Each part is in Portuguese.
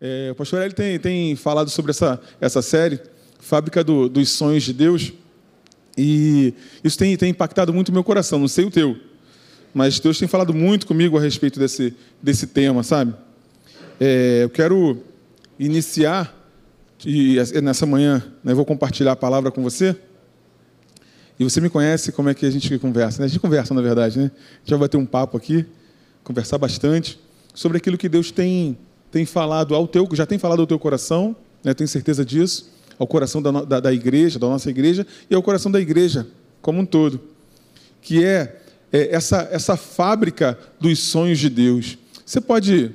É, o pastor Eli tem, tem falado sobre essa, essa série, Fábrica do, dos Sonhos de Deus, e isso tem, tem impactado muito o meu coração, não sei o teu, mas Deus tem falado muito comigo a respeito desse, desse tema, sabe? É, eu quero iniciar, e nessa manhã né, vou compartilhar a palavra com você, e você me conhece como é que a gente conversa, né? A gente conversa, na verdade, né? A gente vai bater um papo aqui, conversar bastante sobre aquilo que Deus tem tem falado ao teu, já tem falado ao teu coração, né, tenho certeza disso, ao coração da, da, da, igreja, da nossa igreja, e ao coração da igreja como um todo, que é, é essa, essa fábrica dos sonhos de Deus. Você pode,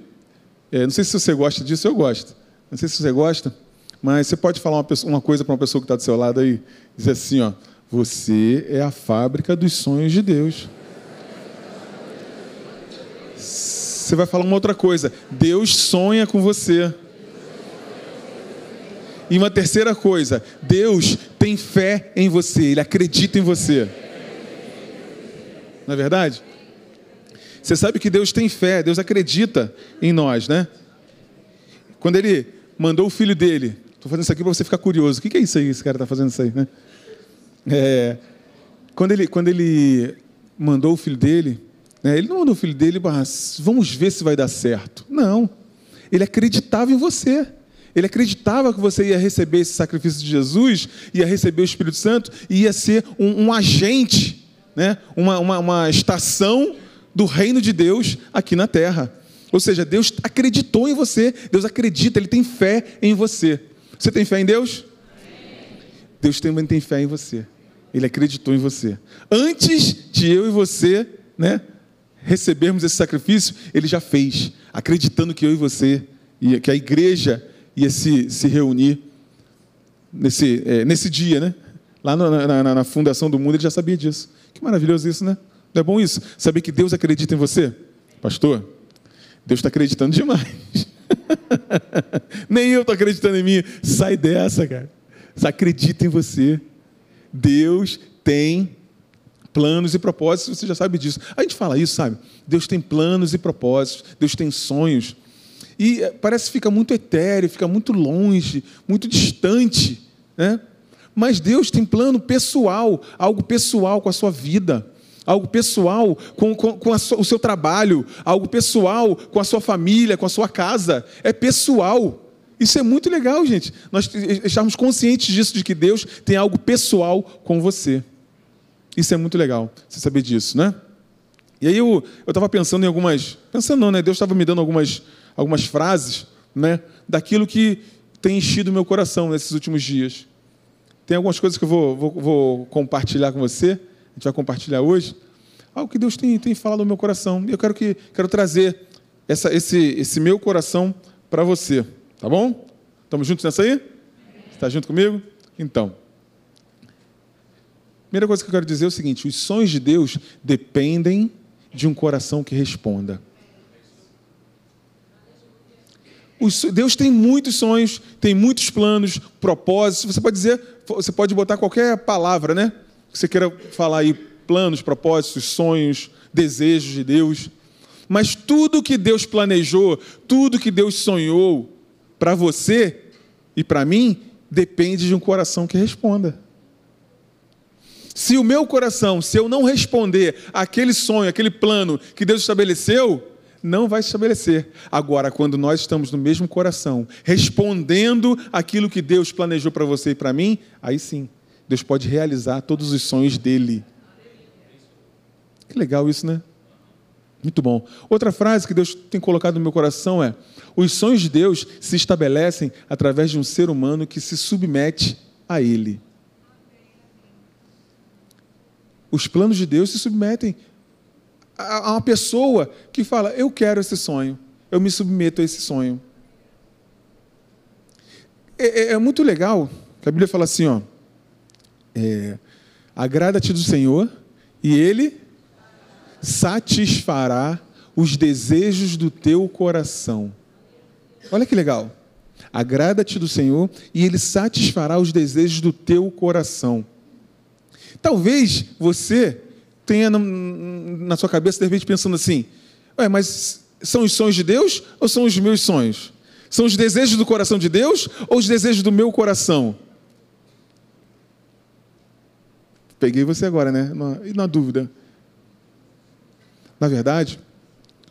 é, não sei se você gosta disso, eu gosto, não sei se você gosta, mas você pode falar uma, pessoa, uma coisa para uma pessoa que está do seu lado aí, dizer assim, ó, você é a fábrica dos sonhos de Deus. Você vai falar uma outra coisa. Deus sonha com você. E uma terceira coisa, Deus tem fé em você, Ele acredita em você. Não é verdade? Você sabe que Deus tem fé, Deus acredita em nós, né? Quando Ele mandou o filho dele, estou fazendo isso aqui para você ficar curioso. O que é isso aí, esse cara está fazendo isso aí, né? É, quando, ele, quando ele mandou o filho dele? Ele não mandou o filho dele, mas vamos ver se vai dar certo. Não. Ele acreditava em você. Ele acreditava que você ia receber esse sacrifício de Jesus, ia receber o Espírito Santo, e ia ser um, um agente, né? uma, uma, uma estação do reino de Deus aqui na terra. Ou seja, Deus acreditou em você, Deus acredita, Ele tem fé em você. Você tem fé em Deus? Deus também tem fé em você. Ele acreditou em você. Antes de eu e você, né, recebermos esse sacrifício, ele já fez, acreditando que eu e você, que a igreja ia se, se reunir nesse, é, nesse dia, né? Lá na, na, na, fundação do mundo, ele já sabia disso. Que maravilhoso isso, né? Não é bom isso? Saber que Deus acredita em você? Pastor, Deus está acreditando demais. Nem eu estou acreditando em mim. Sai dessa, cara. Acredita em você. Deus tem planos e propósitos, você já sabe disso. A gente fala isso, sabe? Deus tem planos e propósitos, Deus tem sonhos. E eh, parece que fica muito etéreo, fica muito longe, muito distante, né? Mas Deus tem plano pessoal, algo pessoal com a sua vida, algo pessoal com, com, com sua, o seu trabalho, algo pessoal com a sua família, com a sua casa. É pessoal. Isso é muito legal, gente. Nós estarmos conscientes disso, de que Deus tem algo pessoal com você. Isso é muito legal, você saber disso, né? E aí eu estava pensando em algumas. Pensando não, né? Deus estava me dando algumas, algumas frases, né? Daquilo que tem enchido meu coração nesses últimos dias. Tem algumas coisas que eu vou, vou, vou compartilhar com você, a gente vai compartilhar hoje. Algo que Deus tem, tem falado no meu coração. E eu quero, que, quero trazer essa, esse, esse meu coração para você. Tá bom? Estamos juntos nessa aí? Está junto comigo? Então. Primeira coisa que eu quero dizer é o seguinte: os sonhos de Deus dependem de um coração que responda. Deus tem muitos sonhos, tem muitos planos, propósitos. Você pode dizer, você pode botar qualquer palavra, né? Que você queira falar aí, planos, propósitos, sonhos, desejos de Deus. Mas tudo que Deus planejou, tudo que Deus sonhou para você e para mim, depende de um coração que responda. Se o meu coração, se eu não responder aquele sonho, aquele plano que Deus estabeleceu, não vai se estabelecer. Agora, quando nós estamos no mesmo coração, respondendo aquilo que Deus planejou para você e para mim, aí sim, Deus pode realizar todos os sonhos dele. Que legal isso, né? Muito bom. Outra frase que Deus tem colocado no meu coração é: os sonhos de Deus se estabelecem através de um ser humano que se submete a Ele os planos de Deus se submetem a uma pessoa que fala: Eu quero esse sonho, eu me submeto a esse sonho. É, é, é muito legal que a Bíblia fala assim: ó, é, agrada-te do Senhor e Ele satisfará os desejos do teu coração. Olha que legal. Agrada-te do Senhor e Ele satisfará os desejos do teu coração. Talvez você tenha na sua cabeça, de repente, pensando assim: Ué, mas são os sonhos de Deus ou são os meus sonhos? São os desejos do coração de Deus ou os desejos do meu coração? Peguei você agora, né? E na dúvida. Na verdade,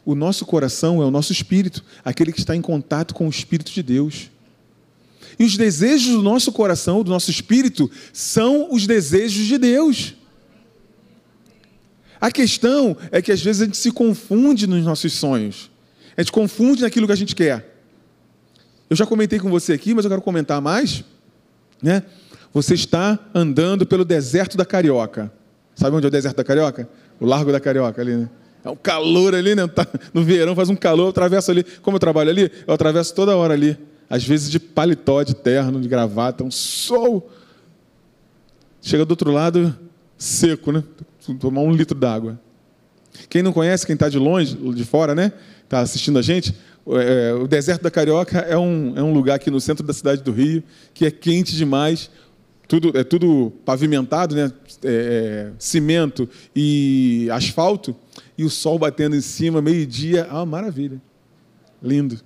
o nosso coração é o nosso espírito, aquele que está em contato com o Espírito de Deus. E os desejos do nosso coração, do nosso espírito, são os desejos de Deus. A questão é que às vezes a gente se confunde nos nossos sonhos. A gente confunde naquilo que a gente quer. Eu já comentei com você aqui, mas eu quero comentar mais. Né? Você está andando pelo deserto da Carioca. Sabe onde é o deserto da Carioca? O Largo da Carioca ali, né? É um calor ali, né? Tá, no verão faz um calor, eu atravesso ali. Como eu trabalho ali, eu atravesso toda hora ali. Às vezes de paletó, de terno, de gravata, um sol. Chega do outro lado, seco, né? Tomar um litro d'água. Quem não conhece, quem está de longe, de fora, né? Está assistindo a gente. É, o deserto da Carioca é um, é um lugar aqui no centro da cidade do Rio que é quente demais. Tudo, é tudo pavimentado, né? É, é cimento e asfalto e o sol batendo em cima, meio-dia, ah, maravilha. Lindo.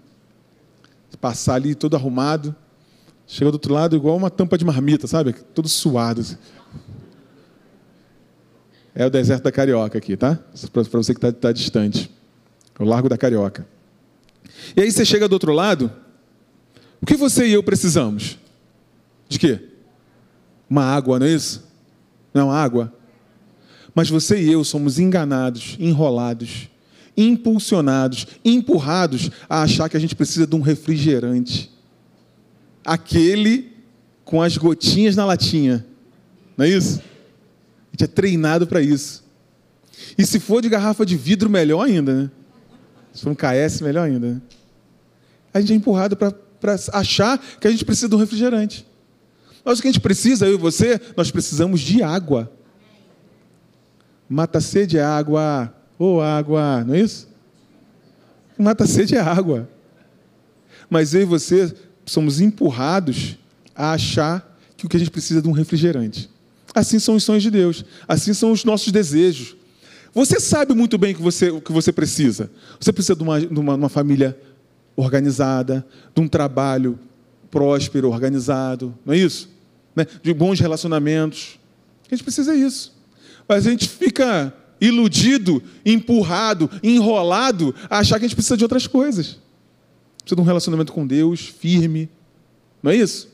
Passar ali todo arrumado, chega do outro lado igual uma tampa de marmita, sabe? Todo suado. Assim. É o deserto da Carioca aqui, tá? Para você que está tá distante. É o Largo da Carioca. E aí você chega do outro lado, o que você e eu precisamos? De quê? Uma água, não é isso? Não, água. Mas você e eu somos enganados, enrolados, impulsionados, empurrados a achar que a gente precisa de um refrigerante. Aquele com as gotinhas na latinha. Não é isso? A gente é treinado para isso. E se for de garrafa de vidro, melhor ainda, né? Se for um KS, melhor ainda. Né? A gente é empurrado para achar que a gente precisa de um refrigerante. Mas o que a gente precisa, eu e você, nós precisamos de água. Mata sede é água. Ô oh, água, não é isso? Mata sede é água. Mas eu e você somos empurrados a achar que o que a gente precisa é de um refrigerante. Assim são os sonhos de Deus. Assim são os nossos desejos. Você sabe muito bem o que você, o que você precisa. Você precisa de uma, de uma, uma família organizada, de um trabalho próspero, organizado, não é isso? Né? De bons relacionamentos. A gente precisa disso. Mas a gente fica iludido, empurrado, enrolado a achar que a gente precisa de outras coisas. Precisa de um relacionamento com Deus firme. Não é isso?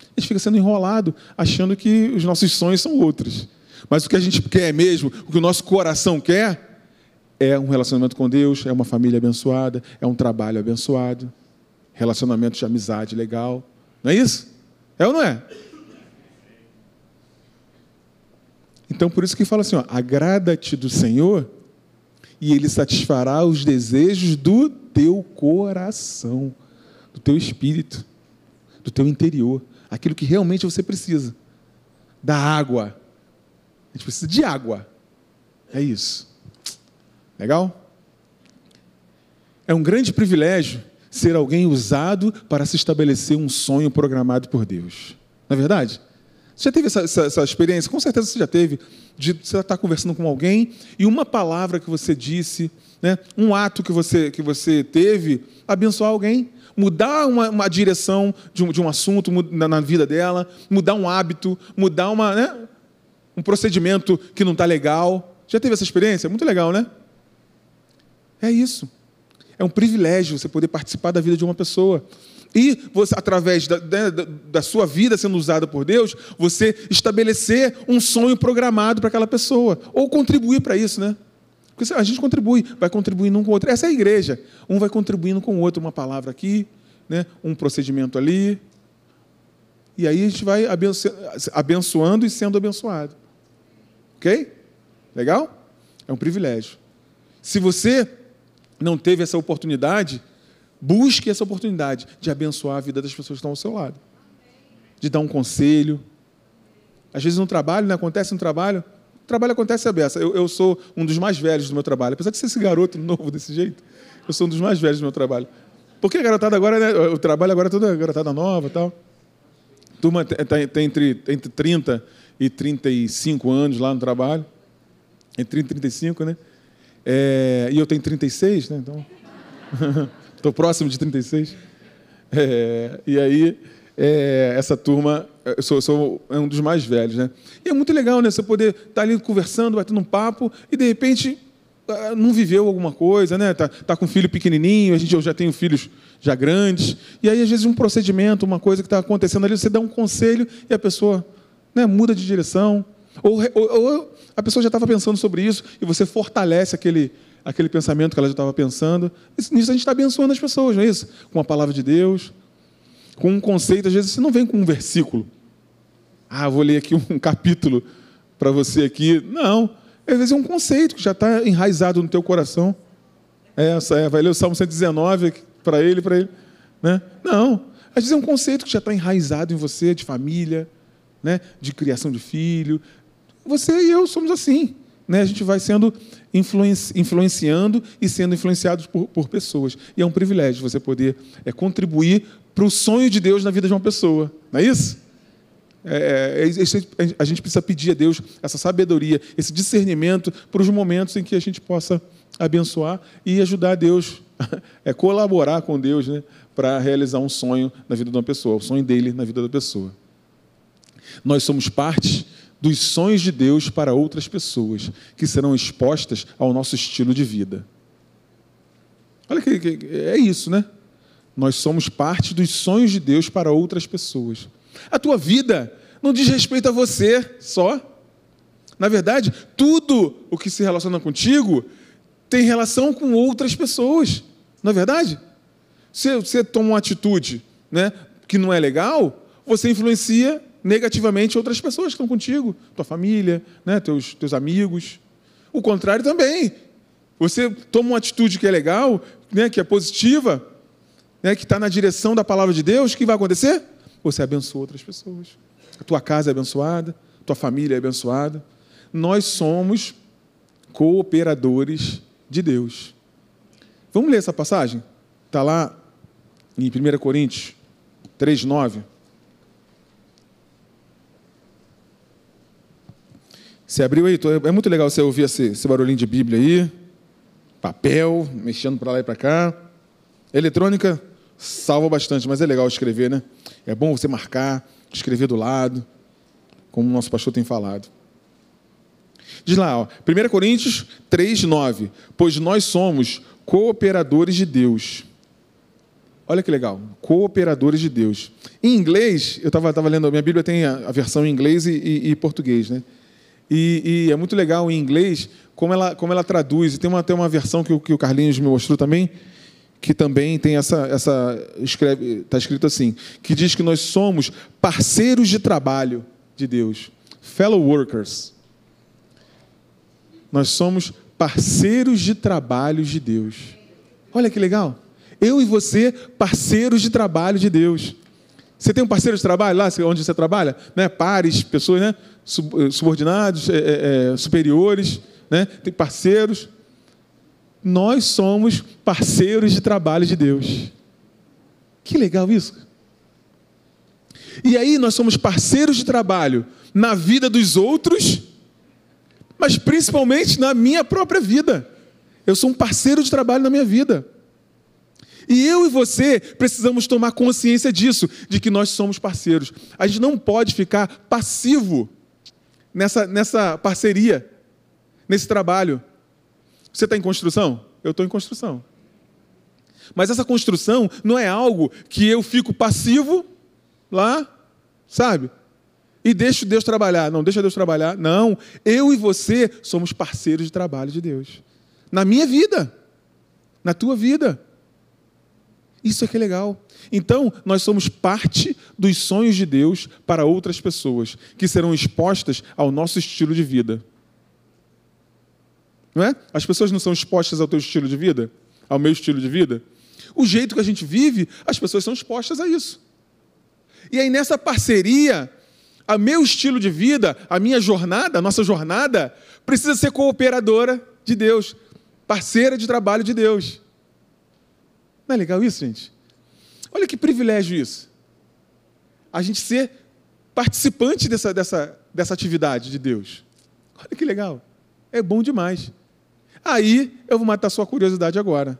A gente fica sendo enrolado, achando que os nossos sonhos são outros. Mas o que a gente quer mesmo, o que o nosso coração quer, é um relacionamento com Deus, é uma família abençoada, é um trabalho abençoado, relacionamento de amizade legal. Não é isso? É ou não é? Então, por isso que fala assim: agrada-te do Senhor e Ele satisfará os desejos do teu coração, do teu espírito, do teu interior, aquilo que realmente você precisa. Da água. A gente precisa de água. É isso. Legal? É um grande privilégio ser alguém usado para se estabelecer um sonho programado por Deus. Não é verdade? Você teve essa, essa, essa, experiência? Com certeza você já teve, de você estar conversando com alguém e uma palavra que você disse, né, um ato que você, que você teve, abençoar alguém, mudar uma, uma direção de um, de um assunto na, na, vida dela, mudar um hábito, mudar uma, né, um procedimento que não está legal. Já teve essa experiência? Muito legal, né? É isso. É um privilégio você poder participar da vida de uma pessoa. E você, através da, da, da, sua vida sendo usada por Deus, você estabelecer um sonho programado para aquela pessoa. Ou contribuir para isso, né? Porque a gente contribui, vai contribuindo um com o outro. Essa é a igreja. Um vai contribuindo com o outro, uma palavra aqui, né? um procedimento ali. E aí a gente vai abençoando e sendo abençoado. Ok? Legal? É um privilégio. Se você não teve essa oportunidade, Busque essa oportunidade de abençoar a vida das pessoas que estão ao seu lado. De dar um conselho. Às vezes no trabalho, né? acontece no trabalho, o trabalho acontece a beça. Eu, eu, sou um dos mais velhos do meu trabalho. Apesar de ser esse garoto novo desse jeito, eu sou um dos mais velhos do meu trabalho. Porque a garotada agora, né? o trabalho agora é toda garotada nova e tal. Turma tem, tem entre, entre 30 e 35 anos lá no trabalho. Entre 30 e 35, né? É, e eu tenho 36, né? Então. Estou próximo de 36. É, e aí, é, essa turma, eu sou, sou é um dos mais velhos, né? E é muito legal, né? Você poder estar tá ali conversando, batendo um papo, e de repente ah, não viveu alguma coisa, né? Tá, tá com um filho pequenininho, a gente eu já tenho filhos já grandes, e aí às vezes um procedimento, uma coisa que está acontecendo ali, você dá um conselho e a pessoa né, muda de direção, ou, ou, ou a pessoa já estava pensando sobre isso e você fortalece aquele aquele pensamento que ela já estava pensando. Nisso a gente está abençoando as pessoas, não é isso? Com a palavra de Deus, com um conceito. Às vezes você não vem com um versículo. Ah, vou ler aqui um capítulo para você aqui. Não. Às vezes é um conceito que já está enraizado no teu coração. É, essa é, vai ler o Salmo 119 para ele, para ele. Né? Não. Às vezes é um conceito que já está enraizado em você, de família, né? de criação de filho. Você e eu somos assim né, a gente vai sendo influenci, influenciando e sendo influenciados por, por, pessoas. E é um privilégio você poder é, contribuir para o sonho de Deus na vida de uma pessoa. Não é isso? É, é, é a gente precisa pedir a Deus essa sabedoria, esse discernimento para os momentos em que a gente possa abençoar e ajudar Deus, é colaborar com Deus, né, para realizar um sonho na vida de uma pessoa, o sonho dele na vida da pessoa. Nós somos parte dos sonhos de Deus para outras pessoas, que serão expostas ao nosso estilo de vida. Olha que, que é isso, né? Nós somos parte dos sonhos de Deus para outras pessoas. A tua vida não diz respeito a você só. Na verdade, tudo o que se relaciona contigo tem relação com outras pessoas. Não é verdade? Se você toma uma atitude né, que não é legal, você influencia negativamente outras pessoas que estão contigo, tua família, né, teus, teus amigos. O contrário também. Você toma uma atitude que é legal, né, que é positiva, né, que está na direção da palavra de Deus, o que vai acontecer? Você abençoa outras pessoas. A tua casa é abençoada, tua família é abençoada. Nós somos cooperadores de Deus. Vamos ler essa passagem? Está lá em 1 Coríntios 3, Você abriu aí, é muito legal você ouvir esse, esse barulhinho de Bíblia aí, papel, mexendo para lá e para cá. Eletrônica salva bastante, mas é legal escrever, né? É bom você marcar, escrever do lado, como o nosso pastor tem falado. Diz lá, ó, 1 Coríntios 3, 9. Pois nós somos cooperadores de Deus. Olha que legal, cooperadores de Deus. Em inglês, eu estava lendo, a minha Bíblia tem a, a versão em inglês e, e, e português, né? E, e, é muito legal em inglês como ela, como ela traduz. E tem uma, tem uma versão que, que o Carlinhos me mostrou também, que também tem essa. essa Está escrito assim: que diz que nós somos parceiros de trabalho de Deus, fellow workers. Nós somos parceiros de trabalho de Deus. Olha que legal. Eu e você, parceiros de trabalho de Deus. Você tem um parceiro de trabalho lá, onde você trabalha? Né? Pares, pessoas, né? Eh, subordinados, é, é, superiores, né? tem parceiros. Nós somos parceiros de trabalho de Deus. Que legal isso. E aí nós somos parceiros de trabalho na vida dos outros, mas principalmente na minha própria vida. Eu sou um parceiro de trabalho na minha vida. E eu e você precisamos tomar consciência disso, de que nós somos parceiros. A gente não pode ficar passivo nessa, nessa parceria, nesse trabalho. Você está em construção? Eu estou em construção. Mas essa construção não é algo que eu fico passivo lá, sabe? E deixo Deus trabalhar. Não, deixa Deus trabalhar. Não. Eu e você somos parceiros de trabalho de Deus. Na minha vida. Na tua vida. Isso é que é legal. Então, nós somos parte dos sonhos de Deus para outras pessoas, que serão expostas ao nosso estilo de vida. Não é? As pessoas não são expostas ao teu estilo de vida? Ao meu estilo de vida? O jeito que a gente vive, as pessoas são expostas a isso. E aí, nessa parceria, a meu estilo de vida, a minha jornada, a nossa jornada, precisa ser cooperadora de Deus, parceira de trabalho de Deus. Não é legal isso, gente? Olha que privilégio isso. A gente ser participante dessa, dessa, dessa atividade de Deus. Olha que legal. É bom demais. Aí eu vou matar sua curiosidade agora.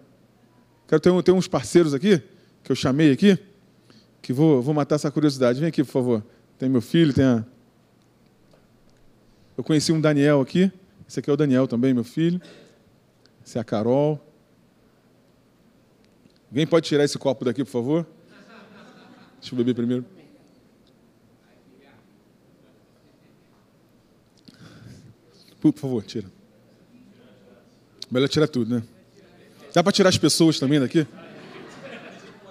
Quero ter, ter uns parceiros aqui, que eu chamei aqui, que vou, vou matar essa curiosidade. Vem aqui, por favor. Tem meu filho, tem a. Eu conheci um Daniel aqui. Esse aqui é o Daniel também, meu filho. Esse é a Carol. Alguém pode tirar esse copo daqui, por favor? Deixa eu beber primeiro. Por favor, tira. Melhor tirar tudo, né? Dá para tirar as pessoas também daqui?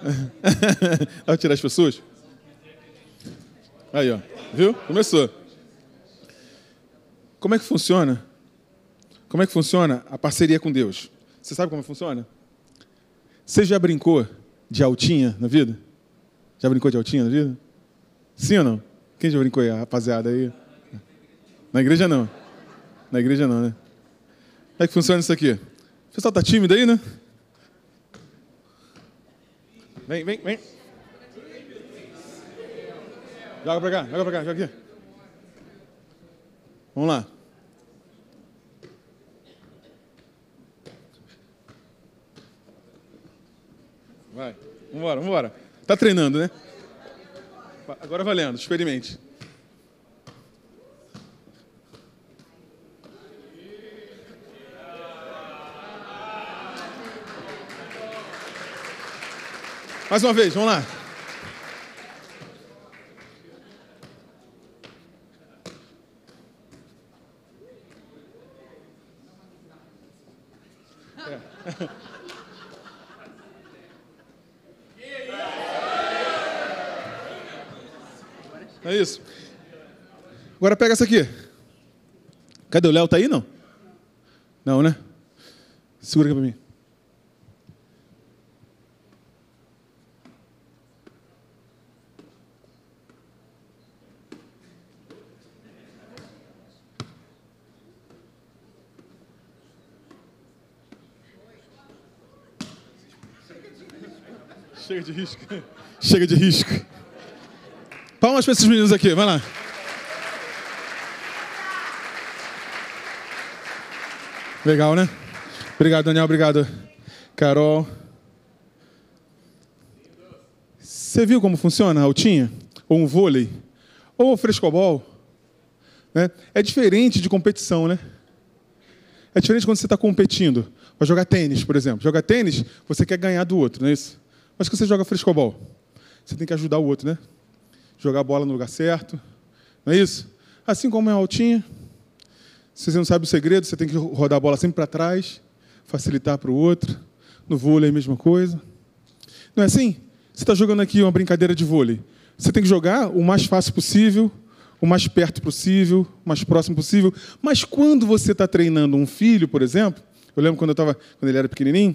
Dá para tirar as pessoas? Aí, ó. Viu? Começou. Como é que funciona? Como é que funciona a parceria com Deus? Você sabe como funciona? Você já brincou de altinha na vida? Já brincou de altinha na vida? Sim ou não? Quem já brincou aí, rapaziada aí? Na igreja não. Na igreja não, né? Como é que funciona isso aqui? O pessoal tá tímido aí, né? Vem, vem, vem. Joga pra cá, joga pra cá, joga aqui. Vamos lá. Vai, vambora, vambora. Tá treinando, né? Agora valendo, experimente. Mais uma vez, vamos lá. É. isso. Agora pega essa aqui. Cadê o Léo? Tá aí não? Não, né? Segura aqui pra mim. Chega de risco. Chega de risco. Palmas para esses meninos aqui, vai lá. Legal, né? Obrigado, Daniel. Obrigado, Carol. Você viu como funciona a altinha? Ou um vôlei? Ou o frescobol? Né? É diferente de competição, né? É diferente quando você está competindo. Vai jogar tênis, por exemplo. Jogar tênis, você quer ganhar do outro, não é isso? Mas que você joga frescobol, você tem que ajudar o outro, né? Jogar a bola no lugar certo, não é isso? Assim como é altinha, se você não sabe o segredo, você tem que rodar a bola sempre para trás, facilitar para o outro. No vôlei é a mesma coisa. Não é assim? Você está jogando aqui uma brincadeira de vôlei. Você tem que jogar o mais fácil possível, o mais perto possível, o mais próximo possível. Mas quando você está treinando um filho, por exemplo, eu lembro quando eu estava, quando ele era pequenininho,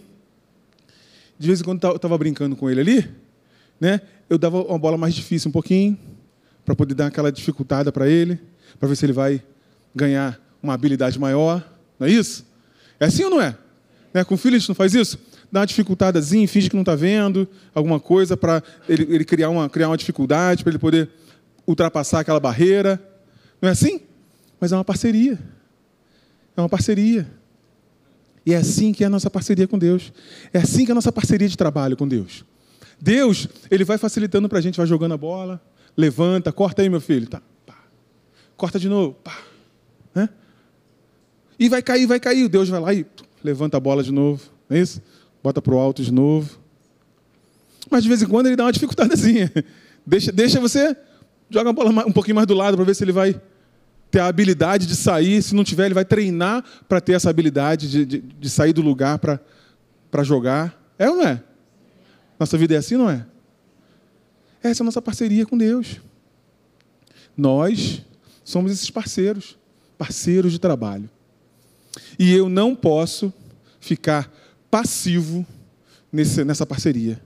de vez em quando eu estava brincando com ele ali, né? Eu dava uma bola mais difícil um pouquinho, para poder dar aquela dificultada para ele, para ver se ele vai ganhar uma habilidade maior. Não é isso? É assim ou não é? Né? Com filho a gente não faz isso? Dá uma dificultadazinha, finge que não está vendo alguma coisa para ele, ele, criar, uma, criar uma dificuldade, para ele poder ultrapassar aquela barreira. Não é assim? Mas é uma parceria. É uma parceria. E é assim que é a nossa parceria com Deus. É assim que é a nossa parceria de trabalho com Deus. Deus, ele vai facilitando para a gente, vai jogando a bola, levanta, corta aí, meu filho. Tá, pá. Corta de novo. Pá. Né? E vai cair, vai cair. Deus vai lá e levanta a bola de novo. Não é isso? Bota para o alto de novo. Mas de vez em quando ele dá uma dificuldadezinha. Deixa, deixa você, joga a bola um pouquinho mais do lado para ver se ele vai ter a habilidade de sair. Se não tiver, ele vai treinar para ter essa habilidade de, de, de sair do lugar para jogar. É ou não é? Nossa vida é assim, não é? Essa é a nossa parceria com Deus. Nós somos esses parceiros, parceiros de trabalho. E eu não posso ficar passivo nesse, nessa parceria.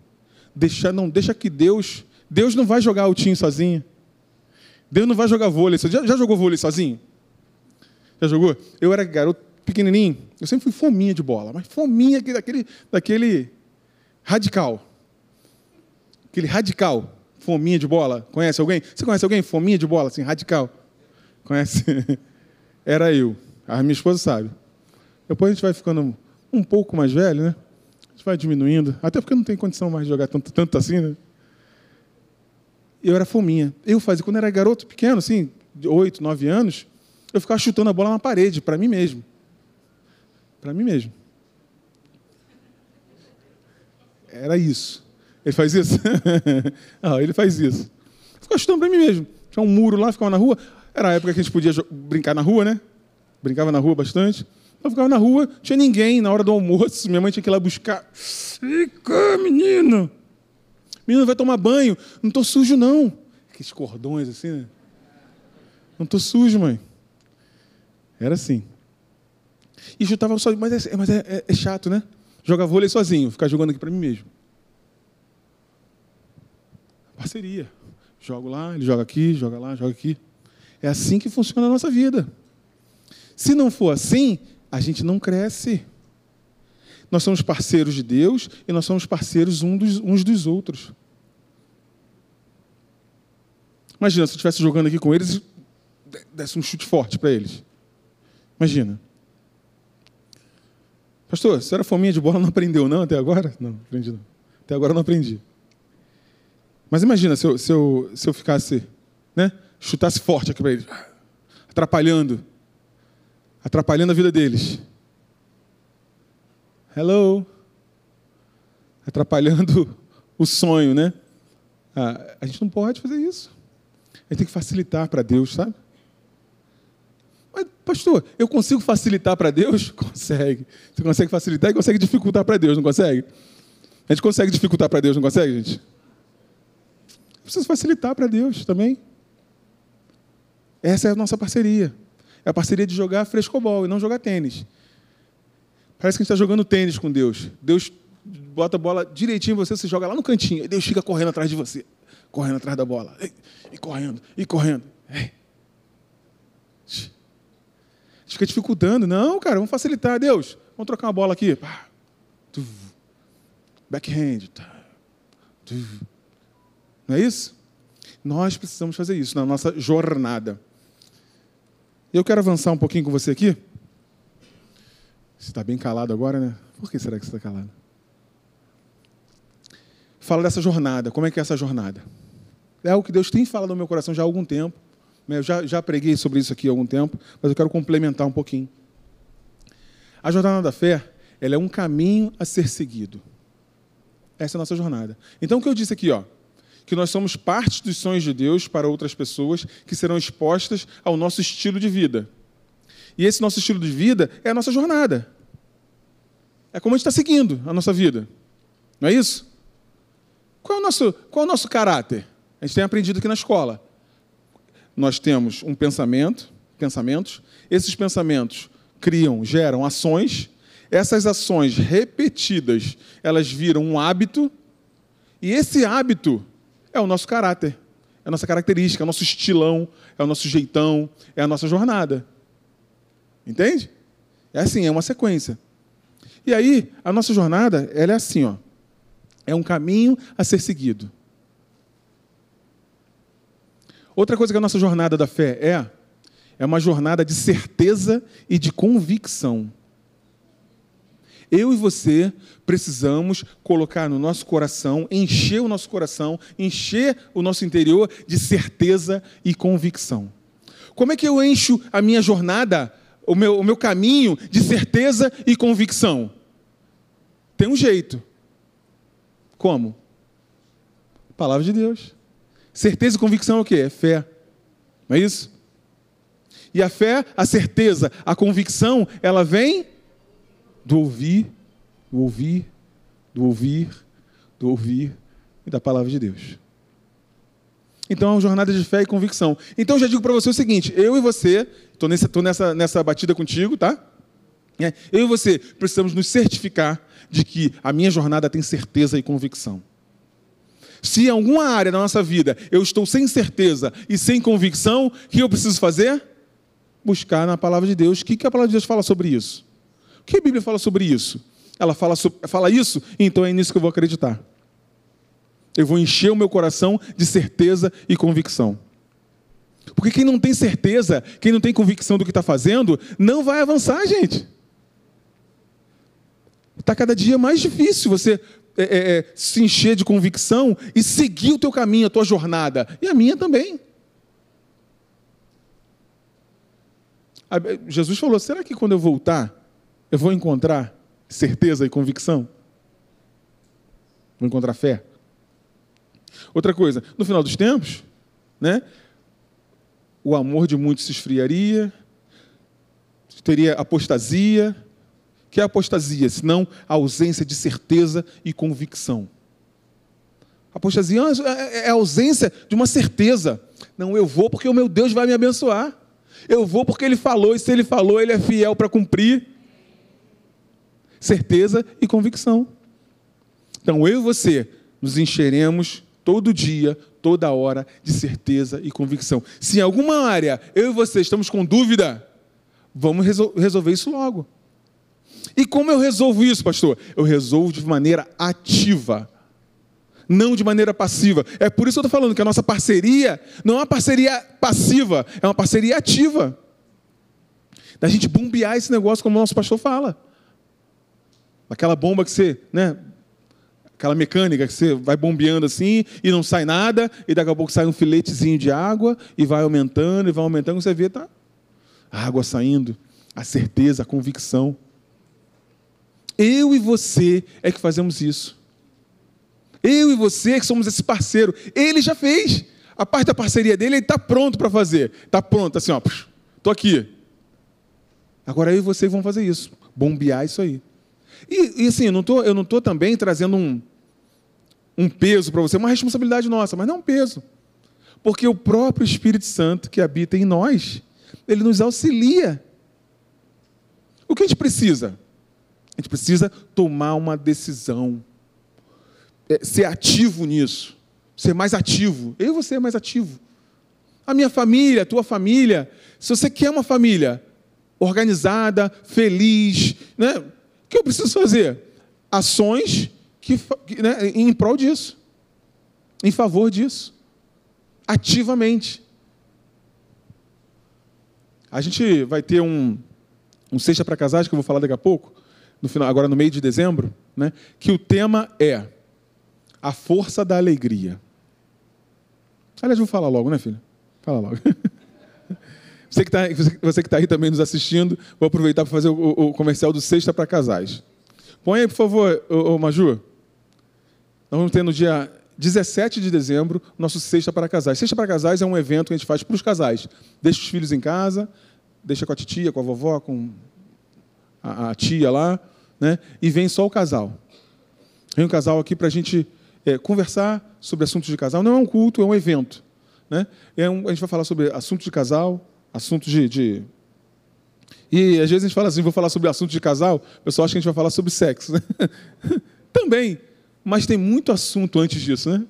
Deixa, não, deixa que Deus. Deus não vai jogar o time sozinho. Deus não vai jogar vôlei. Já, já jogou vôlei sozinho? Já jogou? Eu era garoto pequenininho, eu sempre fui fominha de bola, mas fominha daquele, daquele radical. Aquele radical, fominha de bola. Conhece alguém? Você conhece alguém fominha de bola, assim, radical? Conhece? Era eu. A minha esposa sabe. Depois a gente vai ficando um pouco mais velho, né? gente vai diminuindo, até porque não tem condição mais de jogar tanto, tanto assim, né? Eu era fominha. Eu fazia, quando era garoto pequeno, assim, de 8, 9 anos, eu ficava chutando a bola na parede, para mim mesmo. Para mim mesmo. Era isso. Ele faz isso? ah, ele faz isso. Ficava chutando para mim mesmo. Tinha um muro lá, ficava na rua. Era a época que a gente podia brincar na rua, né? Brincava na rua bastante. Eu ficava na rua, tinha ninguém na hora do almoço. Minha mãe tinha que ir lá buscar. Fica, menino! Menino, vai tomar banho. Não estou sujo, não. Aqueles cordões assim, né? Não estou sujo, mãe. Era assim. E chutava só. Mas, é, mas é, é, é chato, né? Jogar vôlei sozinho, ficar jogando aqui para mim mesmo. Parceria. Jogo lá, ele joga aqui, joga lá, joga aqui. É assim que funciona a nossa vida. Se não for assim, a gente não cresce. Nós somos parceiros de Deus e nós somos parceiros uns dos outros. Imagina se eu estivesse jogando aqui com eles desse um chute forte para eles. Imagina. Pastor, você era fominha de bola, não aprendeu não até agora? Não, aprendi não. Até agora não aprendi. Mas imagina se eu, se eu, se eu ficasse, né? Chutasse forte aqui para eles, atrapalhando atrapalhando a vida deles. Hello. Atrapalhando o sonho, né? Ah, a gente não pode fazer isso. A gente tem que facilitar para Deus, sabe? Mas, pastor, eu consigo facilitar para Deus? Consegue. Você consegue facilitar e consegue dificultar para Deus, não consegue? A gente consegue dificultar para Deus, não consegue, gente? Precisa facilitar para Deus também. Essa é a nossa parceria. É a parceria de jogar frescobol e não jogar tênis. Parece que a gente está jogando tênis com Deus. Deus bota a bola direitinho em você, você joga lá no cantinho. E Deus fica correndo atrás de você. Correndo atrás da bola. E, correndo, e correndo. Gente fica dificultando. Não, cara, vamos facilitar. Deus, vamos trocar uma bola aqui. Backhand. Não é isso? Nós precisamos fazer isso na nossa jornada. Eu quero avançar um pouquinho com você aqui. Você está bem calado agora, né? Por que será que você está calado? Fala dessa jornada. Como é que é essa jornada? É algo que Deus tem falado no meu coração já há algum tempo. Né? Eu já, já preguei sobre isso aqui há algum tempo, mas eu quero complementar um pouquinho. A jornada da fé, ela é um caminho a ser seguido. Essa é a nossa jornada. Então, o que eu disse aqui, ó, que nós somos parte dos sonhos de Deus para outras pessoas que serão expostas ao nosso estilo de vida. E esse nosso estilo de vida é a nossa jornada. É como a gente está seguindo a nossa vida. Não é isso? Qual é o nosso, qual é o nosso caráter? A gente tem aprendido aqui na escola. Nós temos um pensamento, pensamentos. Esses pensamentos criam, geram ações. Essas ações repetidas, elas viram um hábito. E esse hábito é o nosso caráter, é a nossa característica, é o nosso estilão, é o nosso jeitão, é a nossa jornada. Entende? É assim, é uma sequência. E aí, a nossa jornada, ela é assim, ó. É um caminho a ser seguido. Outra coisa que a nossa jornada da fé é, é uma jornada de certeza e de convicção. Eu e você precisamos colocar no nosso coração, encher o nosso coração, encher o nosso interior de certeza e convicção. Como é que eu encho a minha jornada, o meu, o meu caminho de certeza e convicção? Tem um jeito. Como? Palavra de Deus. Certeza e convicção é o quê? É fé. Não é isso? E a fé, a certeza, a convicção, ela vem do ouvir, do ouvir, do ouvir, do ouvir e da palavra de Deus. Então é uma jornada de fé e convicção. Então eu já digo para você o seguinte: eu e você, estou nessa, nessa, nessa batida contigo, tá? É, eu e você precisamos nos certificar de que a minha jornada tem certeza e convicção. Se em alguma área da nossa vida eu estou sem certeza e sem convicção, o que eu preciso fazer? Buscar na palavra de Deus. O que a palavra de Deus fala sobre isso? Que a Bíblia fala sobre isso? Ela fala, fala isso, então é nisso que eu vou acreditar. Eu vou encher o meu coração de certeza e convicção. Porque quem não tem certeza, quem não tem convicção do que está fazendo, não vai avançar, gente. está cada dia mais difícil você é, é, é, se encher de convicção e seguir o teu caminho, a tua jornada. E a minha também. Jesus falou: será que quando eu voltar, eu vou encontrar certeza e convicção? Vou encontrar fé? Outra coisa, no final dos tempos, né, o amor de muitos se esfriaria, teria apostasia. Que é apostasia? Senão a ausência de certeza e convicção. Apostasia é, é, é a ausência de uma certeza. Não, eu vou porque o meu Deus vai me abençoar. Eu vou porque ele falou, e se ele falou, ele é fiel para cumprir. Certeza e convicção. Então eu e você nos encheremos todo dia, toda hora de certeza e convicção. Se em alguma área eu e você estamos com dúvida, vamos resolver isso logo. E como eu resolvo isso, pastor? Eu resolvo de maneira ativa, não de maneira passiva. É por isso que eu estou falando que a nossa parceria não é uma parceria passiva, é uma parceria ativa. Da gente bombear esse negócio, como o nosso pastor fala. Aquela bomba que você, né, aquela mecânica que você vai bombeando assim e não sai nada, e daqui a pouco sai um filetezinho de água e vai aumentando e vai aumentando, você vê, tá? A água saindo, a certeza, a convicção. Eu e você é que fazemos isso. Eu e você é que somos esse parceiro. Ele já fez. A parte da parceria dele, ele está pronto para fazer. Está pronto, assim, ó. Estou aqui. Agora eu e você vão fazer isso. Bombear isso aí. E, e assim, eu não tô, eu não estou também trazendo um, um peso para você, uma responsabilidade nossa, mas não um peso. Porque o próprio Espírito Santo que habita em nós, ele nos auxilia. O que a gente precisa? A gente precisa tomar uma decisão, é, ser ativo nisso, ser mais ativo. Eu e você é mais ativo. A minha família, a tua família, se você quer uma família organizada, feliz, né? Que eu preciso fazer? Ações que, né, em prol disso, em favor disso, ativamente. A gente vai ter um, um Sexta para Casais, que eu vou falar daqui a pouco, no final, agora no meio de dezembro, né, que o tema é a força da alegria. Aliás, vou falar logo, né, filho? Fala logo. Você que está tá aí também nos assistindo, vou aproveitar para fazer o, o, comercial do Sexta para Casais. Põe aí, por favor, o, o Maju. Nós vamos ter no dia 17 de dezembro nosso Sexta para Casais. Sexta para Casais é um evento que a gente faz para os casais. Deixa os filhos em casa, deixa com a titia, com a vovó, com a, a tia lá, né? e vem só o casal. Vem o casal aqui para a gente é, conversar sobre assuntos de casal. Não é um culto, é um evento. Né? É um, a gente vai falar sobre assuntos de casal, assuntos de, de, E às vezes a gente fala assim, vou falar sobre assuntos de casal, o pessoal acha que a gente vai falar sobre sexo. Né? Também, mas tem muito assunto antes disso, né?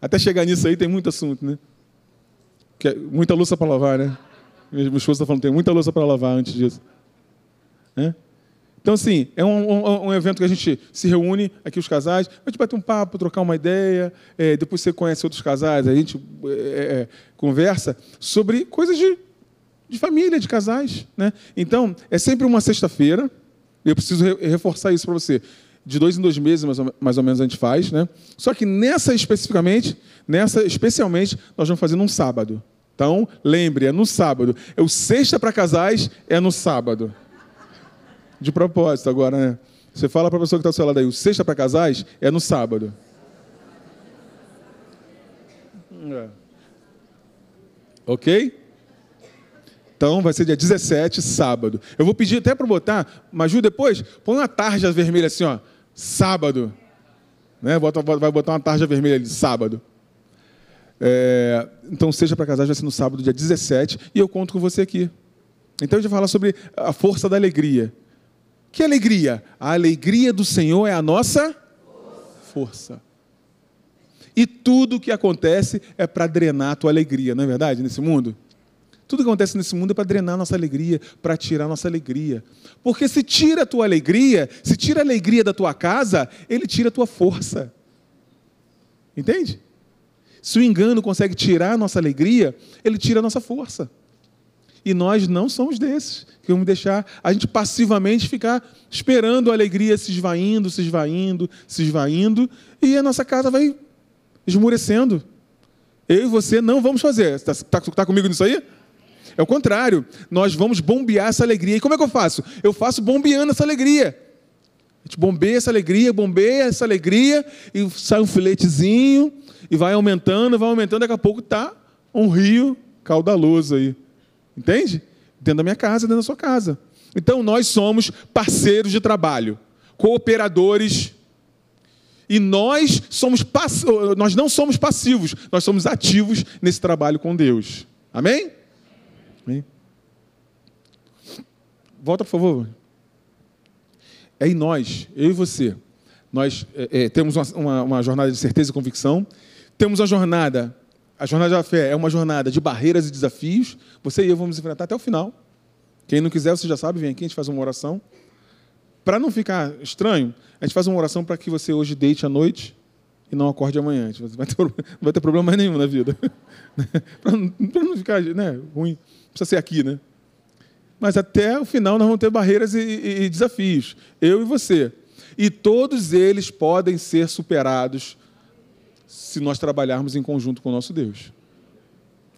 Até chegar nisso aí tem muito assunto, né? Que é muita louça para lavar, né? Minha esposa está falando, tem muita louça para lavar antes disso. Né? Então, assim, é um, um, um, evento que a gente se reúne aqui, os casais, a gente bate um papo, trocar uma ideia, é, depois você conhece outros casais, a gente é, é, conversa sobre coisas de, de família, de casais. Né? Então, é sempre uma sexta-feira, eu preciso re reforçar isso para você. De dois em dois meses, mais ou, mais ou, menos, a gente faz. Né? Só que nessa especificamente, nessa especialmente, nós vamos fazer num sábado. Então, lembre, é no sábado. É o sexta para casais, é no sábado de propósito agora, né? Você fala para a pessoa que está ao seu lado aí, o sexta para casais é no sábado. É. Ok? Então vai ser dia 17, sábado. Eu vou pedir até para botar, Maju, depois, põe uma tarja vermelha assim, ó. Sábado. Né? Vai botar uma tarja vermelha ali, sábado. É, então, seja para casais, vai ser no sábado, dia 17, e eu conto com você aqui. Então a gente vai falar sobre a força da alegria. Que alegria? A alegria do Senhor é a nossa força. E tudo o que acontece é para drenar a tua alegria, não é verdade, nesse mundo? Tudo que acontece nesse mundo é para drenar nossa alegria, para tirar nossa alegria. Porque se tira a tua alegria, se tira a alegria da tua casa, ele tira a tua força. Entende? Se o engano consegue tirar a nossa alegria, ele tira a nossa força. E nós não somos desses, que vamos deixar a gente passivamente ficar esperando a alegria se esvaindo, se esvaindo, se esvaindo, e a nossa casa vai esmurecendo. Eu e você não vamos fazer. Está tá, tá comigo nisso aí? É o contrário. Nós vamos bombear essa alegria. E como é que eu faço? Eu faço bombeando essa alegria. A gente bombeia essa alegria, bombeia essa alegria, e sai um filetezinho, e vai aumentando, vai aumentando, daqui a pouco está um rio caudaloso aí. Entende? Dentro da minha casa, dentro da sua casa. Então nós somos parceiros de trabalho, cooperadores. E nós somos nós não somos passivos, nós somos ativos nesse trabalho com Deus. Amém? Amém? Volta, por favor. É em nós, eu e você. Nós é, é, temos uma, uma, uma jornada de certeza e convicção. Temos a jornada a jornada da fé é uma jornada de barreiras e desafios. Você e eu vamos enfrentar até o final. Quem não quiser, você já sabe, vem aqui, a gente faz uma oração. Para não ficar estranho, a gente faz uma oração para que você hoje deite à noite e não acorde amanhã. Não vai ter, não vai ter problema nenhum na vida. para não, ficar né, ruim. Precisa ser aqui, né? Mas até o final nós vamos ter barreiras e, e, e desafios. Eu e você. E todos eles podem ser superados se nós trabalharmos em conjunto com o nosso Deus.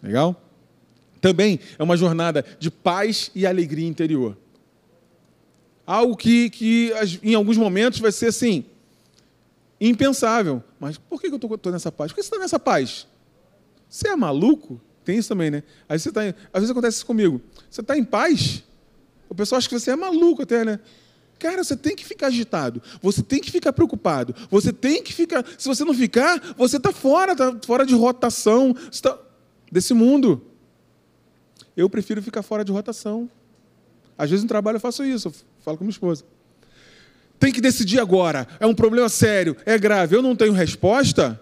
Legal? Também é uma jornada de paz e alegria interior. Algo que, que em alguns momentos vai ser assim, impensável. Mas por que eu estou nessa paz? Por que você está nessa paz? Você é maluco? Tem isso também, né? Às vezes, tá, às vezes acontece isso comigo. Você está em paz? O pessoal acha que você é maluco até, né? Cara, você tem que ficar agitado, você tem que ficar preocupado, você tem que ficar. Se você não ficar, você está fora, está fora de rotação tá... desse mundo. Eu prefiro ficar fora de rotação. Às vezes no trabalho eu faço isso, eu falo com minha esposa. Tem que decidir agora. É um problema sério, é grave. Eu não tenho resposta.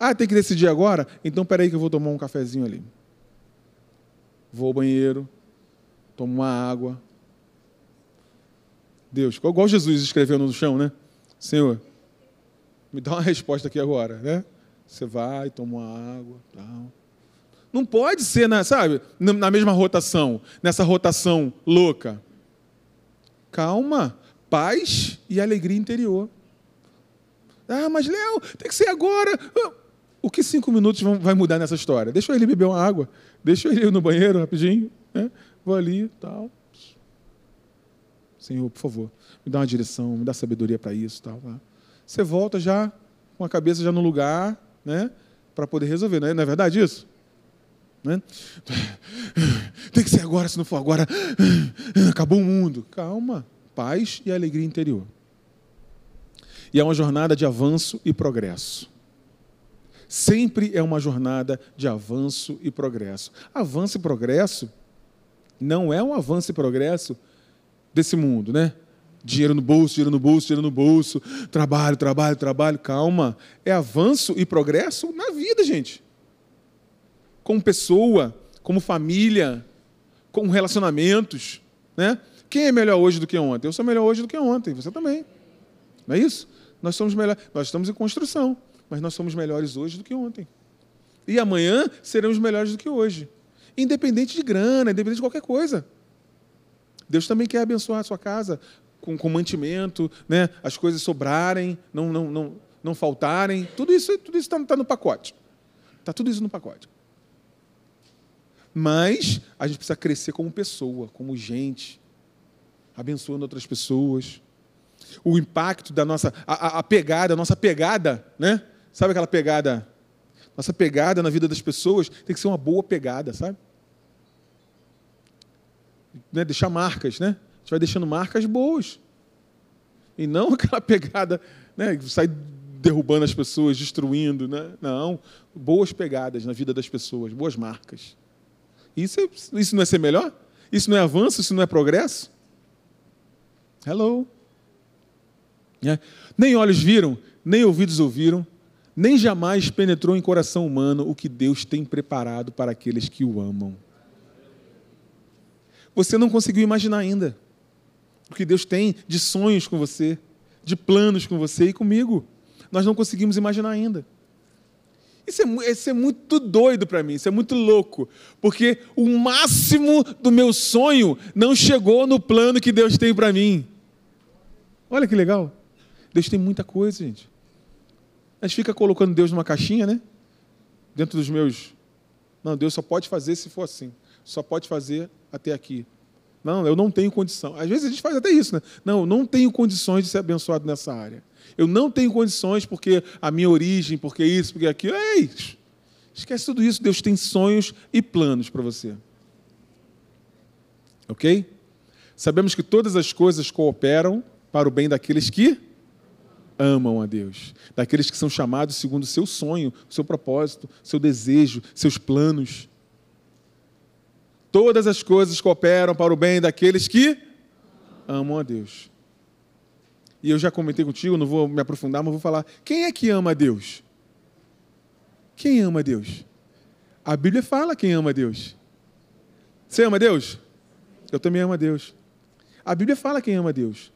Ah, tem que decidir agora? Então peraí que eu vou tomar um cafezinho ali. Vou ao banheiro, tomo uma água, Deus, igual Jesus escreveu no chão, né? Senhor, me dá uma resposta aqui agora, né? Você vai, toma uma água, tal. Não pode ser, na, sabe, na mesma rotação, nessa rotação louca. Calma, paz e alegria interior. Ah, mas Léo, tem que ser agora. O que cinco minutos vai mudar nessa história? Deixa ele beber uma água, deixa ele ir no banheiro rapidinho, né? vou ali, tal. Senhor, por favor, me dá uma direção, me dá sabedoria para isso. Tal, tá? Você volta já com a cabeça já no lugar, né? Para poder resolver, não é, não é verdade isso? Né? Tem que ser agora, se não for agora, acabou o mundo. Calma, paz e alegria interior. E é uma jornada de avanço e progresso. Sempre é uma jornada de avanço e progresso. Avanço e progresso não é um avanço e progresso desse mundo, né? Dinheiro no bolso, dinheiro no bolso, dinheiro no bolso, trabalho, trabalho, trabalho, calma. É avanço e progresso na vida, gente. Como pessoa, como família, como relacionamentos, né? Quem é melhor hoje do que ontem? Eu sou melhor hoje do que ontem, você também. Não é isso? Nós somos melhores, nós estamos em construção, mas nós somos melhores hoje do que ontem. E amanhã seremos melhores do que hoje. Independente de grana, independente de qualquer coisa. Deus também quer abençoar a sua casa com, com mantimento, né? as coisas sobrarem, não, não, não, não faltarem. Tudo isso tudo isso está tá no pacote. Está tudo isso no pacote. Mas a gente precisa crescer como pessoa, como gente, abençoando outras pessoas. O impacto da nossa, a, a pegada, a nossa pegada, né? Sabe aquela pegada? Nossa pegada na vida das pessoas tem que ser uma boa pegada, sabe? né, deixar marcas, né? A gente vai deixando marcas boas. E não aquela pegada, né, sai derrubando as pessoas, destruindo, né? Não, boas pegadas na vida das pessoas, boas marcas. Isso, é, isso não é ser melhor? Isso não é avanço? Isso não é progresso? Hello. É. Nem olhos viram, nem ouvidos ouviram, nem jamais penetrou em coração humano o que Deus tem preparado para aqueles que o amam você não conseguiu imaginar ainda. O que Deus tem de sonhos com você, de planos com você e comigo. Nós não conseguimos imaginar ainda. Isso é, isso é muito doido para mim, isso é muito louco, porque o máximo do meu sonho não chegou no plano que Deus tem para mim. Olha que legal. Deus tem muita coisa, gente. A gente fica colocando Deus numa caixinha, né? Dentro dos meus. Não, Deus só pode fazer se for assim. Só pode fazer até aqui. Não, eu não tenho condição. Às vezes a gente faz até isso, né? Não, eu não tenho condições de ser abençoado nessa área. Eu não tenho condições porque a minha origem, porque isso, porque aquilo. Ei, esquece tudo isso. Deus tem sonhos e planos para você. Ok? Sabemos que todas as coisas cooperam para o bem daqueles que amam a Deus, daqueles que são chamados segundo o seu sonho, o seu propósito, seu desejo, seus planos. Todas as coisas cooperam para o bem daqueles que amam a Deus. E eu já comentei contigo, não vou me aprofundar, mas vou falar. Quem é que ama a Deus? Quem ama a Deus? A Bíblia fala quem ama a Deus. Você ama a Deus? Eu também amo a Deus. A Bíblia fala quem ama a Deus.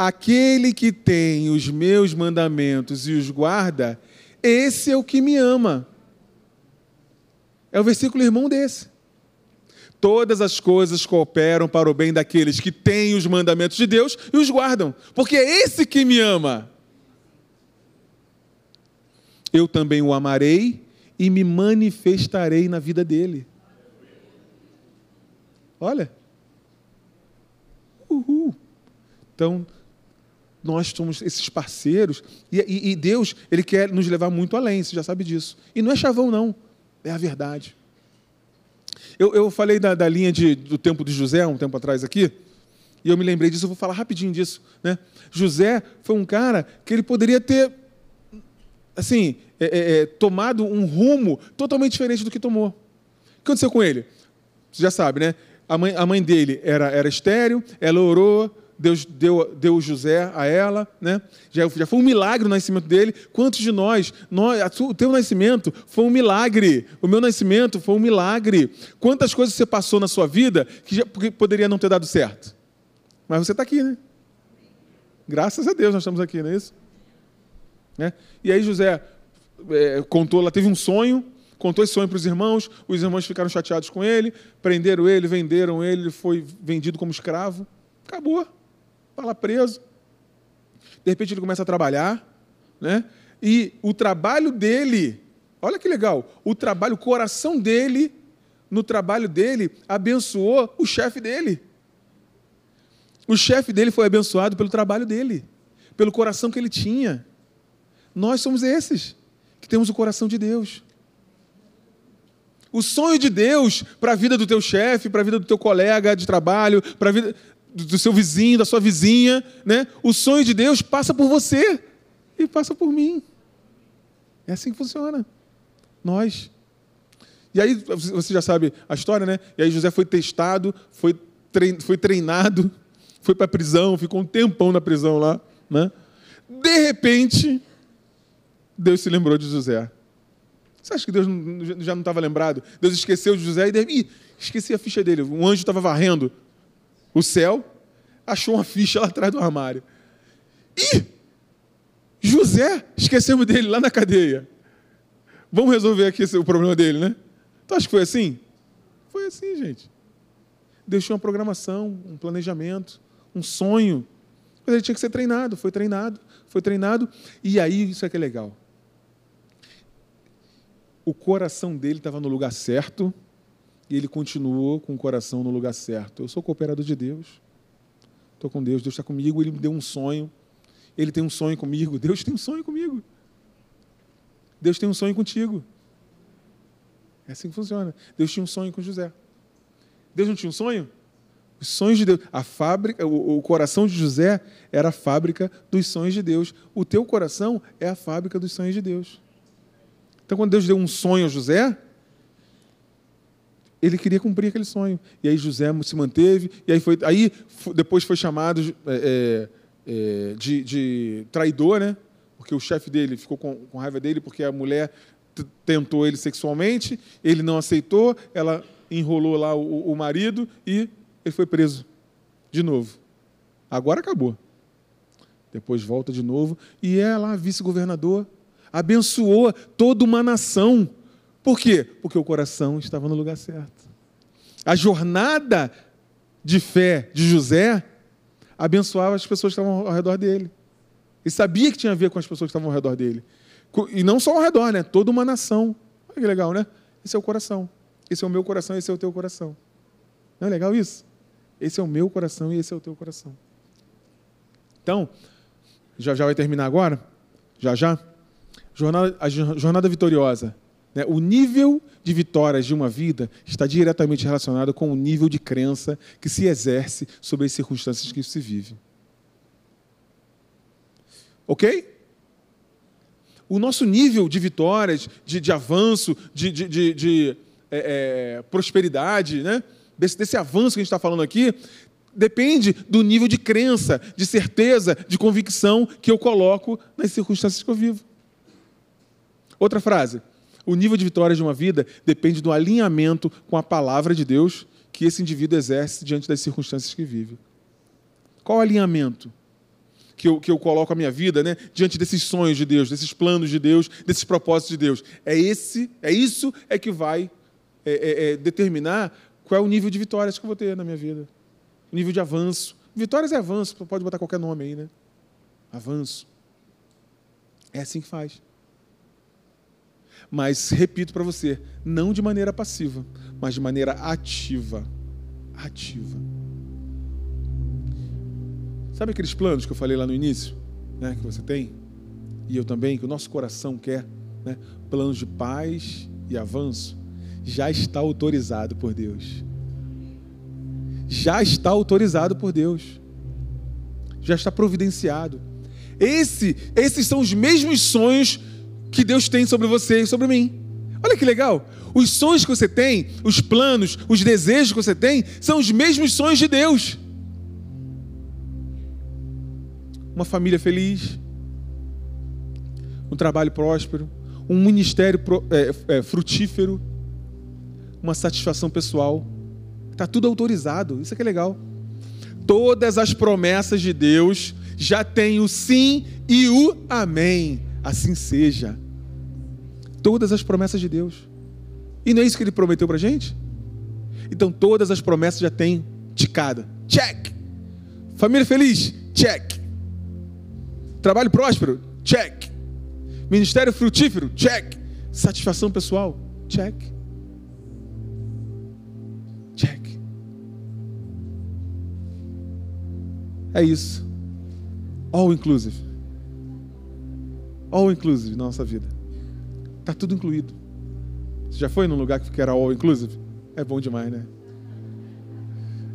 Aquele que tem os meus mandamentos e os guarda, esse é o que me ama. É o versículo irmão desse. Todas as coisas cooperam para o bem daqueles que têm os mandamentos de Deus e os guardam, porque é esse que me ama. Eu também o amarei e me manifestarei na vida dele. Olha. Uhul. Então, nós somos esses parceiros, e, e, e Deus, Ele quer nos levar muito além, você já sabe disso. E não é chavão, não, é a verdade. Eu, eu falei da, da linha de, do tempo de José, um tempo atrás aqui, e eu me lembrei disso, eu vou falar rapidinho disso. Né? José foi um cara que ele poderia ter, assim, é, é, é, tomado um rumo totalmente diferente do que tomou. O que aconteceu com ele? Você já sabe, né? A mãe, a mãe dele era, era estéreo, ela orou, Deus deu, deu José a ela, né? Já, já foi um milagre o nascimento dele. Quantos de nós, nós, o teu nascimento foi um milagre, o meu nascimento foi um milagre. Quantas coisas você passou na sua vida que, já, que poderia não ter dado certo? Mas você está aqui, né? Graças a Deus nós estamos aqui, não é isso? Né? E aí José é, contou, ela teve um sonho, contou esse sonho para os irmãos, os irmãos ficaram chateados com ele, prenderam ele, venderam ele, ele foi vendido como escravo. Acabou está lá preso. De repente ele começa a trabalhar, né? E o trabalho dele, olha que legal, o trabalho, o coração dele, no trabalho dele, abençoou o chefe dele. O chefe dele foi abençoado pelo trabalho dele, pelo coração que ele tinha. Nós somos esses que temos o coração de Deus. O sonho de Deus para a vida do teu chefe, para a vida do teu colega de trabalho, para a vida do seu vizinho, da sua vizinha, né? O sonho de Deus passa por você e passa por mim. É assim que funciona. Nós. E aí, você já sabe a história, né? E aí José foi testado, foi, treinado, foi para a prisão, ficou um tempão na prisão lá, né? De repente, Deus se lembrou de José. Você acha que Deus já não estava lembrado? Deus esqueceu de José e Ih, esqueci a ficha dele. Um anjo estava varrendo o céu, achou uma ficha lá atrás do armário. E José, esquecemos dele lá na cadeia. Vamos resolver aqui o problema dele, né? Tu acha que foi assim? Foi assim, gente. Deixou uma programação, um planejamento, um sonho. Mas ele tinha que ser treinado, foi treinado, foi treinado. E aí, isso é que é legal. O coração dele estava no lugar certo, e ele continuou com o coração no lugar certo. Eu sou cooperador de Deus. Estou com Deus, Deus está comigo, Ele me deu um sonho. Ele tem um sonho comigo, Deus tem um sonho comigo. Deus tem um sonho contigo. É assim que funciona. Deus tinha um sonho com José. Deus não tinha um sonho? Os sonhos de Deus. A fábrica, o, o coração de José era a fábrica dos sonhos de Deus. O teu coração é a fábrica dos sonhos de Deus. Então, quando Deus deu um sonho a José, ele queria cumprir aquele sonho. E aí José se manteve, e aí, foi, aí depois foi chamado é, é, de, de, traidor, né? porque o chefe dele ficou com, com raiva dele, porque a mulher tentou ele sexualmente, ele não aceitou, ela enrolou lá o, o marido e ele foi preso de novo. Agora acabou. Depois volta de novo e é lá vice-governador. abençoou toda uma nação. Por quê? Porque o coração estava no lugar certo. A jornada de fé de José abençoava as pessoas que estavam ao redor dele. Ele sabia que tinha a ver com as pessoas que estavam ao redor dele. E não só ao redor, né? Toda uma nação. Olha que legal, né? Esse é o coração. Esse é o meu coração, esse é o teu coração. Não é legal isso? Esse é o meu coração e esse é o teu coração. Então, já já vai terminar agora? Já já? Jornada, a jornada vitoriosa. Né? O nível de vitórias de uma vida está diretamente relacionado com o nível de crença que se exerce sobre as circunstâncias que se vive. Ok? O nosso nível de vitórias, de, de avanço, de, de, de, é, é, prosperidade, né? desse, desse avanço que a gente está falando aqui, depende do nível de crença, de certeza, de convicção que eu coloco nas circunstâncias que eu vivo. Outra frase. O nível de vitória de uma vida depende do alinhamento com a palavra de Deus que esse indivíduo exerce diante das circunstâncias que vive. Qual o alinhamento que eu, que eu coloco a minha vida né, diante desses sonhos de Deus, desses planos de Deus, desses propósitos de Deus? É esse, é isso é que vai é, é, é, determinar qual é o nível de vitórias que eu vou ter na minha vida. O nível de avanço. Vitórias é avanço, pode botar qualquer nome aí, né? Avanço. É assim que faz. Mas, repito para você, não de maneira passiva, mas de maneira ativa. Ativa. Sabe aqueles planos que eu falei lá no início? Né, que você tem? E eu também, que o nosso coração quer? Né? Planos de paz e avanço já está autorizado por Deus. Já está autorizado por Deus. Já está providenciado. Esse, esses são os mesmos sonhos que Deus tem sobre você e sobre mim. Olha que legal. Os sonhos que você tem, os planos, os desejos que você tem, são os mesmos sonhos de Deus. Uma família feliz, um trabalho próspero, um ministério é, é, frutífero, uma satisfação pessoal. Está tudo autorizado. Isso é que é legal. Todas as promessas de Deus já têm o sim e o amém. Assim seja. Todas as promessas de Deus. E não é isso que ele prometeu para gente? Então todas as promessas já têm ticada. Check. Família feliz? Check. Trabalho próspero? Check. Ministério frutífero? Check. Satisfação pessoal? Check. É isso. All inclusive. All inclusive na nossa vida. Está tudo incluído. Você já foi num lugar que era all inclusive? É bom demais, né?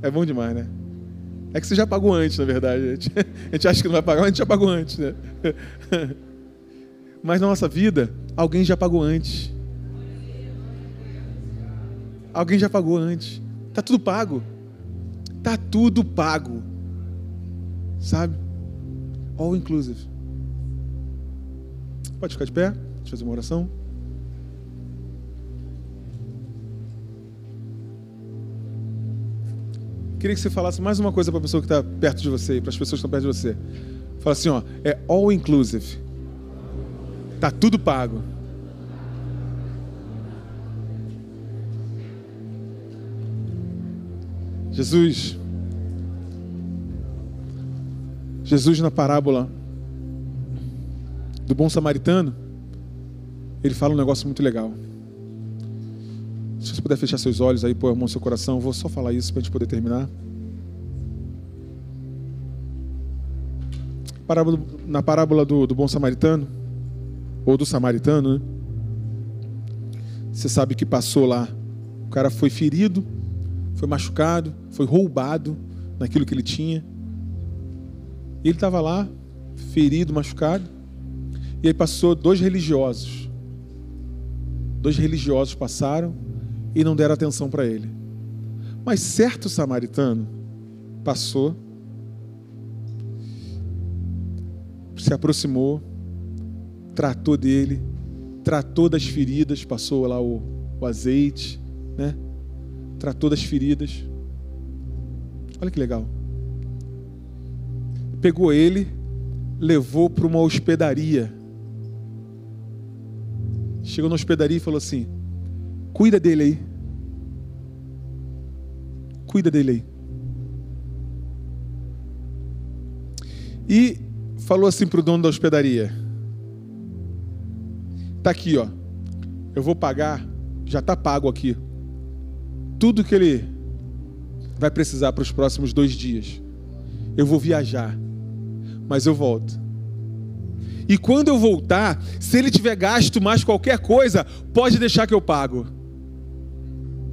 É bom demais, né? É que você já pagou antes, na verdade. A gente, a gente acha que não vai pagar, mas a gente já pagou antes, né? Mas na nossa vida, alguém já pagou antes. Alguém já pagou antes. Tá tudo pago. Tá tudo pago. Sabe? All inclusive. Pode ficar de pé? Deixa eu fazer uma oração. Queria que você falasse mais uma coisa para a pessoa que está perto de você para as pessoas que estão perto de você. Fala assim, ó, é all inclusive. Tá tudo pago. Jesus, Jesus, na parábola do bom samaritano, ele fala um negócio muito legal. Se você puder fechar seus olhos aí, pôr a mão no seu coração, eu vou só falar isso para a gente poder terminar. Na parábola do, do bom samaritano, ou do samaritano, né? Você sabe que passou lá. O cara foi ferido, foi machucado, foi roubado naquilo que ele tinha. E ele estava lá, ferido, machucado. E aí passou dois religiosos. Dois religiosos passaram e não deram atenção para ele. Mas certo samaritano passou, se aproximou, tratou dele, tratou das feridas, passou lá o, o azeite, né? Tratou das feridas. Olha que legal pegou ele, levou para uma hospedaria. Chegou na hospedaria e falou assim: Cuida dele aí. Cuida dele aí. E falou assim para o dono da hospedaria: Tá aqui, ó. Eu vou pagar, já tá pago aqui. Tudo que ele vai precisar para os próximos dois dias. Eu vou viajar, mas eu volto. E quando eu voltar, se ele tiver gasto mais qualquer coisa, pode deixar que eu pago.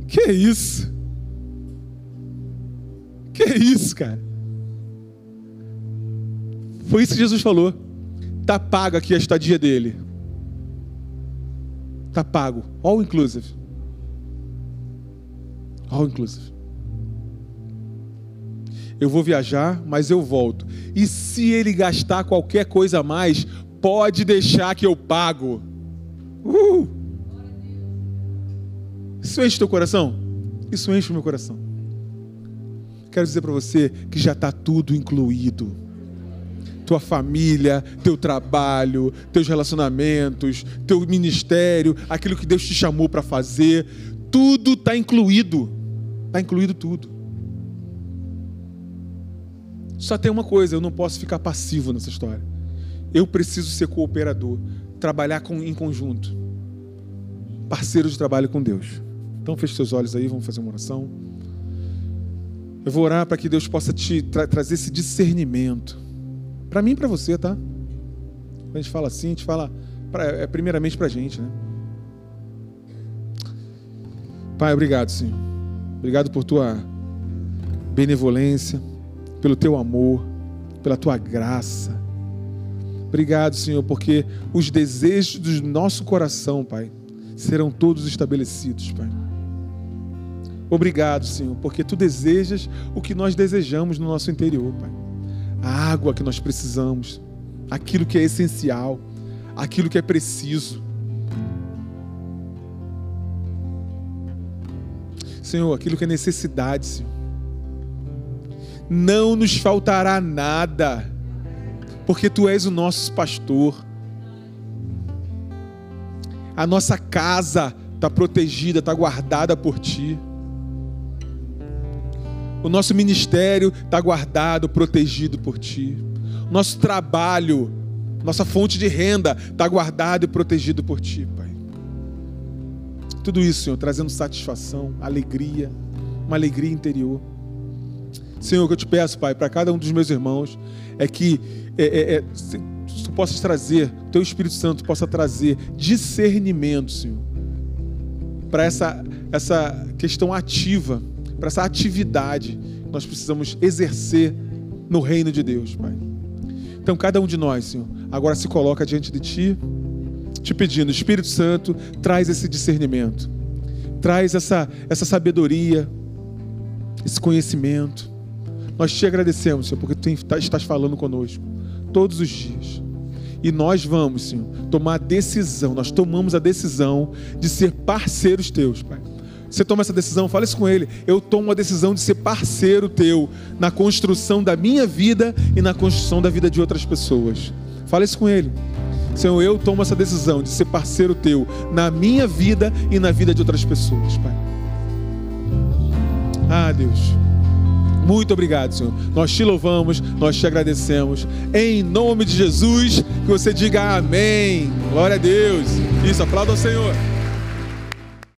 Que isso? Que isso, cara? Foi isso que Jesus falou. Tá pago aqui a estadia dele. Tá pago. All inclusive. All inclusive. Eu vou viajar, mas eu volto. E se ele gastar qualquer coisa a mais, pode deixar que eu pago. Uh! Isso enche teu coração? Isso enche o meu coração. Quero dizer para você que já está tudo incluído. Tua família, teu trabalho, teus relacionamentos, teu ministério, aquilo que Deus te chamou para fazer, tudo está incluído. Está incluído tudo. Só tem uma coisa, eu não posso ficar passivo nessa história. Eu preciso ser cooperador, trabalhar com, em conjunto. Parceiro de trabalho com Deus. Então feche seus olhos aí, vamos fazer uma oração. Eu vou orar para que Deus possa te tra trazer esse discernimento. Para mim e para você, tá? A gente fala assim, a gente fala pra, é primeiramente para a gente, né? Pai, obrigado, Senhor. Obrigado por tua benevolência, pelo teu amor, pela tua graça. Obrigado, Senhor, porque os desejos do nosso coração, Pai, serão todos estabelecidos, Pai. Obrigado, Senhor, porque tu desejas o que nós desejamos no nosso interior, Pai. A água que nós precisamos, aquilo que é essencial, aquilo que é preciso. Senhor, aquilo que é necessidade, Senhor. Não nos faltará nada, porque tu és o nosso pastor. A nossa casa está protegida, está guardada por ti. O nosso ministério está guardado, protegido por Ti. Nosso trabalho, nossa fonte de renda está guardado e protegido por Ti, Pai. Tudo isso, Senhor, trazendo satisfação, alegria, uma alegria interior. Senhor, o que eu te peço, Pai, para cada um dos meus irmãos, é que é, é, é, tu possas trazer, Teu Espírito Santo possa trazer discernimento, Senhor, para essa, essa questão ativa para essa atividade que nós precisamos exercer no reino de Deus, Pai. Então, cada um de nós, Senhor, agora se coloca diante de Ti, te pedindo, Espírito Santo, traz esse discernimento, traz essa, essa sabedoria, esse conhecimento. Nós te agradecemos, Senhor, porque Tu tá, estás falando conosco todos os dias. E nós vamos, Senhor, tomar a decisão, nós tomamos a decisão de ser parceiros teus, Pai. Você toma essa decisão, fala isso com ele. Eu tomo a decisão de ser parceiro teu na construção da minha vida e na construção da vida de outras pessoas. Fala isso com ele. Senhor, eu tomo essa decisão de ser parceiro teu na minha vida e na vida de outras pessoas, Pai. Ah, Deus. Muito obrigado, Senhor. Nós te louvamos, nós te agradecemos. Em nome de Jesus, que você diga amém. Glória a Deus. Isso, aplauda ao Senhor.